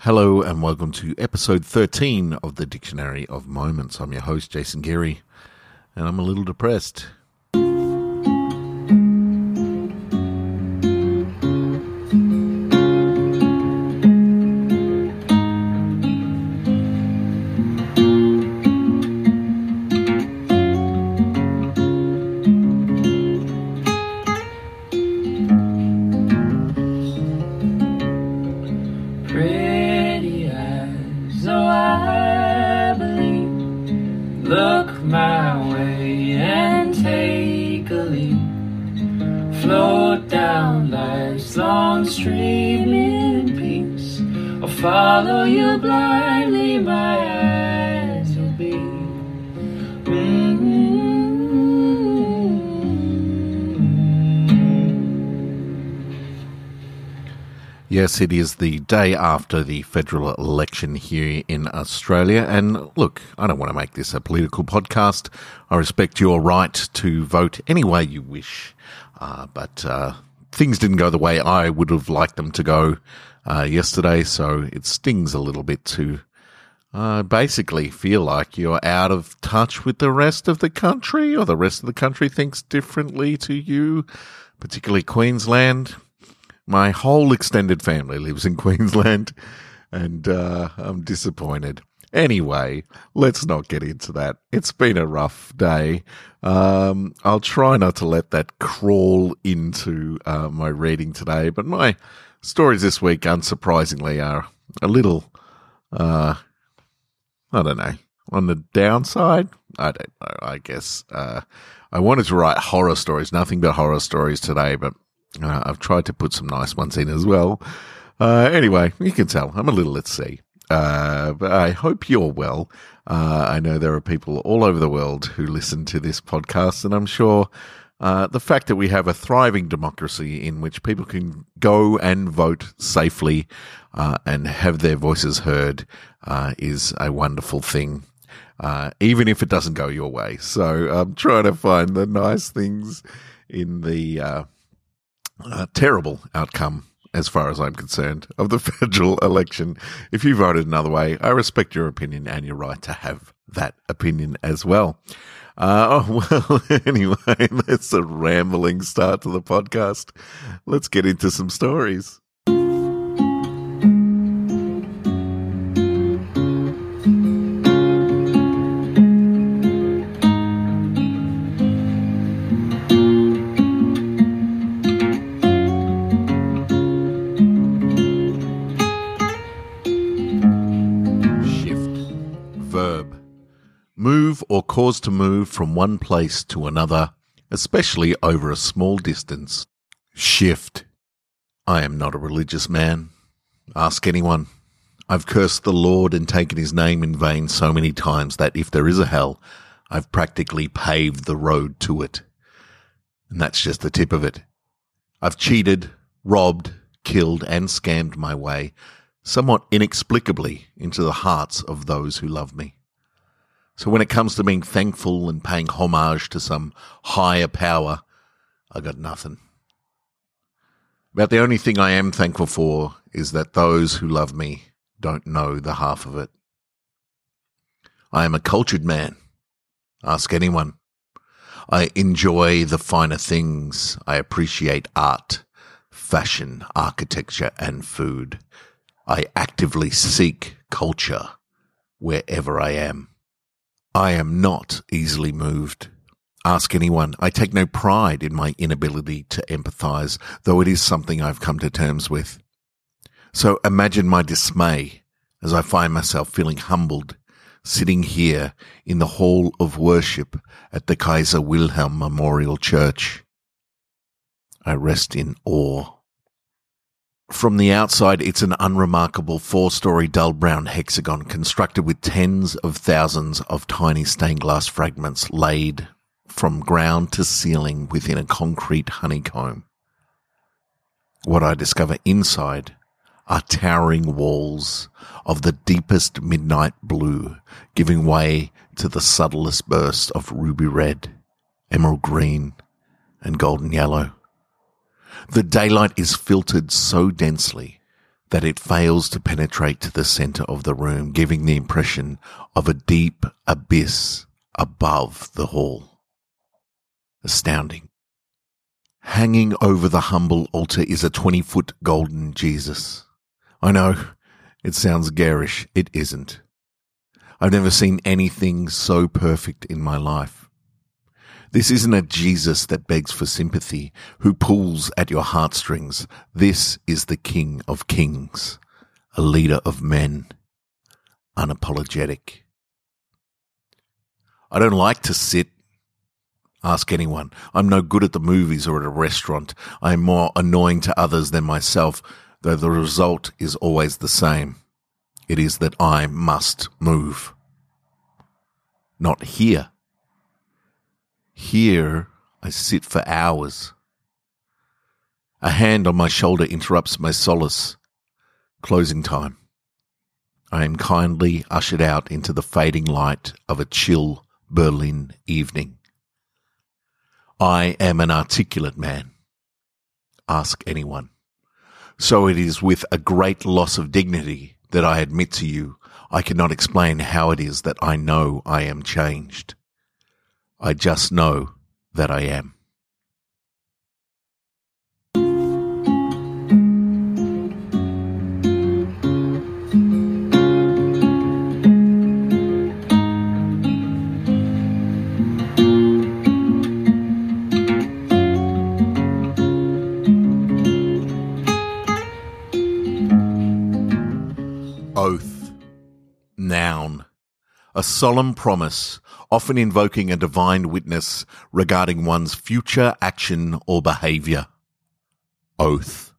Hello and welcome to episode 13 of the Dictionary of Moments. I'm your host, Jason Geary, and I'm a little depressed. Follow you blindly, my eyes will be. Yes, it is the day after the federal election here in Australia. And look, I don't want to make this a political podcast. I respect your right to vote any way you wish. Uh, but uh, things didn't go the way I would have liked them to go uh, yesterday. So it stings a little bit to uh, basically feel like you're out of touch with the rest of the country or the rest of the country thinks differently to you, particularly Queensland my whole extended family lives in Queensland, and uh, I'm disappointed. Anyway, let's not get into that. It's been a rough day. Um, I'll try not to let that crawl into uh, my reading today, but my stories this week, unsurprisingly, are a little, uh, I don't know, on the downside. I don't know. I guess uh, I wanted to write horror stories, nothing but horror stories today, but uh, I've tried to put some nice ones in as well. Uh, anyway, you can tell I'm a little at sea. Uh, but I hope you're well. Uh, I know there are people all over the world who listen to this podcast, and I'm sure uh, the fact that we have a thriving democracy in which people can go and vote safely uh, and have their voices heard is a wonderful thing. even if it doesn't go your way. So I'm trying to find the nice things in the uh, terrible outcome, as far as I'm concerned, of the federal election. If you voted another way, I respect your opinion and your right to have that opinion as well. Uh, oh, well, anyway, that's a rambling start to the podcast. Let's get into some stories. Move or cause to move from one place to another, especially over a small distance. Shift. I am not a religious man. Ask anyone. I've cursed the Lord and taken his name in vain so many times that if there is a hell, I've practically paved the road to it. And that's just the tip of it. I've cheated, robbed, killed, and scammed my way, somewhat inexplicably, into the hearts of those who love me. So when it comes to being thankful and paying homage to some higher power, I got nothing. About the only thing I am thankful for is that those who love me don't know the half of it. I am a cultured man. Ask anyone. I enjoy the finer things. I appreciate art, fashion, architecture, and food. I actively seek culture wherever I am. I am not easily moved. Ask anyone. I take no pride in my inability to empathize, though it is something I've come to terms with. So imagine my dismay as I find myself feeling humbled, sitting here in the hall of worship at the Kaiser Wilhelm Memorial Church. I rest in awe. From the outside, it's an unremarkable four story dull brown hexagon constructed with tens of thousands of tiny stained glass fragments laid from ground to ceiling within a concrete honeycomb. What I discover inside are towering walls of the deepest midnight blue, giving way to the subtlest bursts of ruby red, emerald green, and golden yellow. The daylight is filtered so densely that it fails to penetrate to the center of the room, giving the impression of a deep abyss above the hall. Astounding. Hanging over the humble altar is a 20 foot golden Jesus. I know, it sounds garish. It isn't. I've never seen anything so perfect in my life. This isn't a Jesus that begs for sympathy, who pulls at your heartstrings. This is the King of Kings, a leader of men, unapologetic. I don't like to sit. Ask anyone. I'm no good at the movies or at a restaurant. I am more annoying to others than myself, though the result is always the same. It is that I must move. Not here. Here I sit for hours. A hand on my shoulder interrupts my solace. Closing time. I am kindly ushered out into the fading light of a chill Berlin evening. I am an articulate man. Ask anyone. So it is with a great loss of dignity that I admit to you I cannot explain how it is that I know I am changed. I just know that I am. Oath. Noun. A solemn promise, often invoking a divine witness regarding one's future action or behavior. Oath.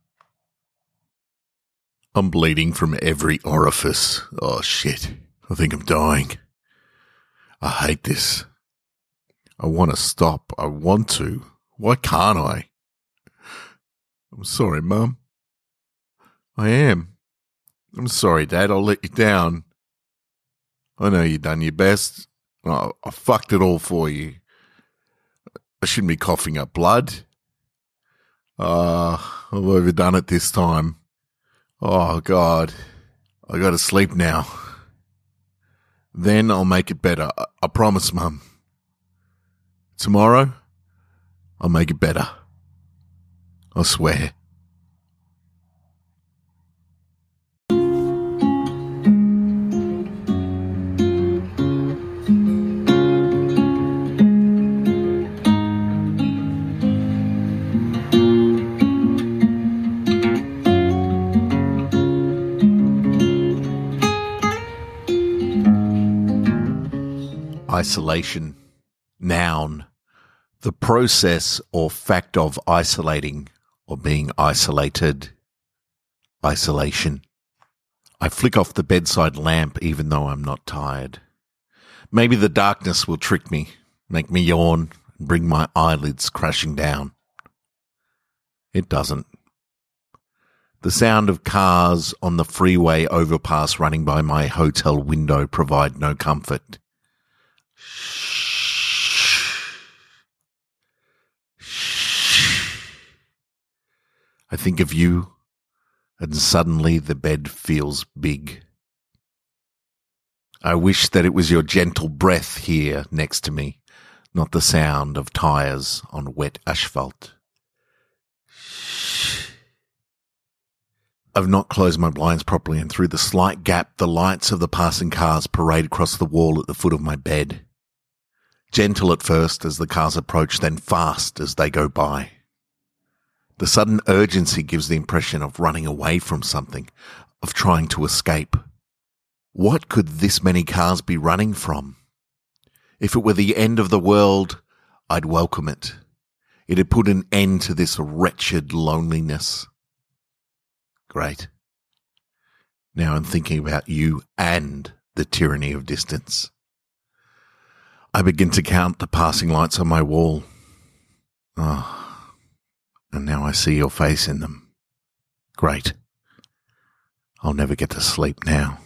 I'm bleeding from every orifice. Oh shit. I think I'm dying. I hate this. I want to stop. I want to. Why can't I? I'm sorry, Mum. I am. I'm sorry, Dad. I'll let you down. I know you've done your best. I, I fucked it all for you. I shouldn't be coughing up blood. Ah, uh, I've overdone it this time. Oh, God. I gotta sleep now. Then I'll make it better. I, I promise, Mum. Tomorrow, I'll make it better. I swear. Isolation. Noun. The process or fact of isolating or being isolated. Isolation. I flick off the bedside lamp even though I'm not tired. Maybe the darkness will trick me, make me yawn, and bring my eyelids crashing down. It doesn't. The sound of cars on the freeway overpass running by my hotel window provide no comfort. I think of you, and suddenly the bed feels big. I wish that it was your gentle breath here next to me, not the sound of tires on wet asphalt. I've not closed my blinds properly, and through the slight gap, the lights of the passing cars parade across the wall at the foot of my bed. Gentle at first as the cars approach, then fast as they go by. The sudden urgency gives the impression of running away from something, of trying to escape. What could this many cars be running from? If it were the end of the world, I'd welcome it. It'd put an end to this wretched loneliness. Great. Now I'm thinking about you and the tyranny of distance. I begin to count the passing lights on my wall. Ah, oh, and now I see your face in them. Great. I'll never get to sleep now.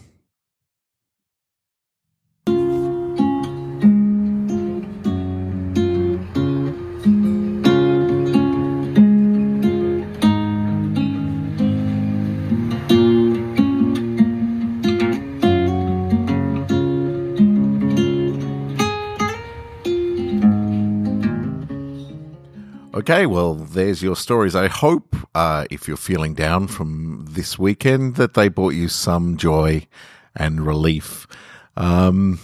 Okay, well, there's your stories. I hope uh, if you're feeling down from this weekend that they brought you some joy and relief. Um,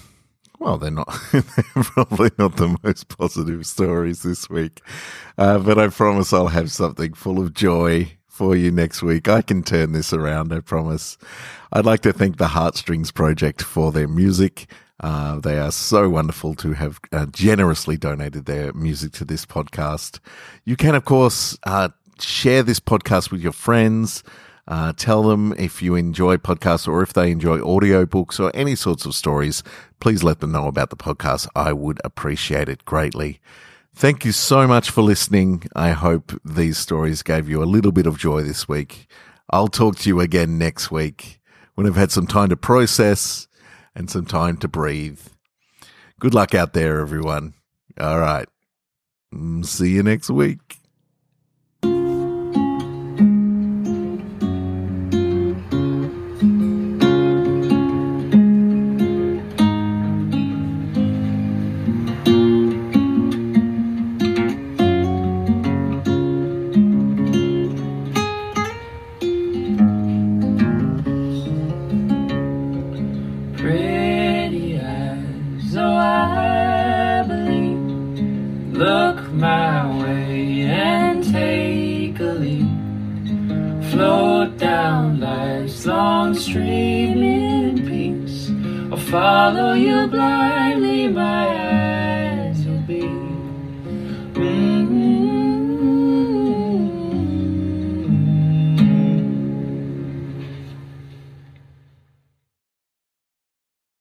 well, they're not, probably not the most positive stories this week, uh, but I promise I'll have something full of joy for you next week. I can turn this around, I promise. I'd like to thank the Heartstrings Project for their music. Uh, they are so wonderful to have uh, generously donated their music to this podcast. You can, of course, uh, share this podcast with your friends. Uh, tell them if you enjoy podcasts or if they enjoy audiobooks or any sorts of stories. Please let them know about the podcast. I would appreciate it greatly. Thank you so much for listening. I hope these stories gave you a little bit of joy this week. I'll talk to you again next week when I've had some time to process and some time to breathe. Good luck out there, everyone. All right. Mm, see you next week. Float down life's long stream in peace. I'll follow you blindly, my.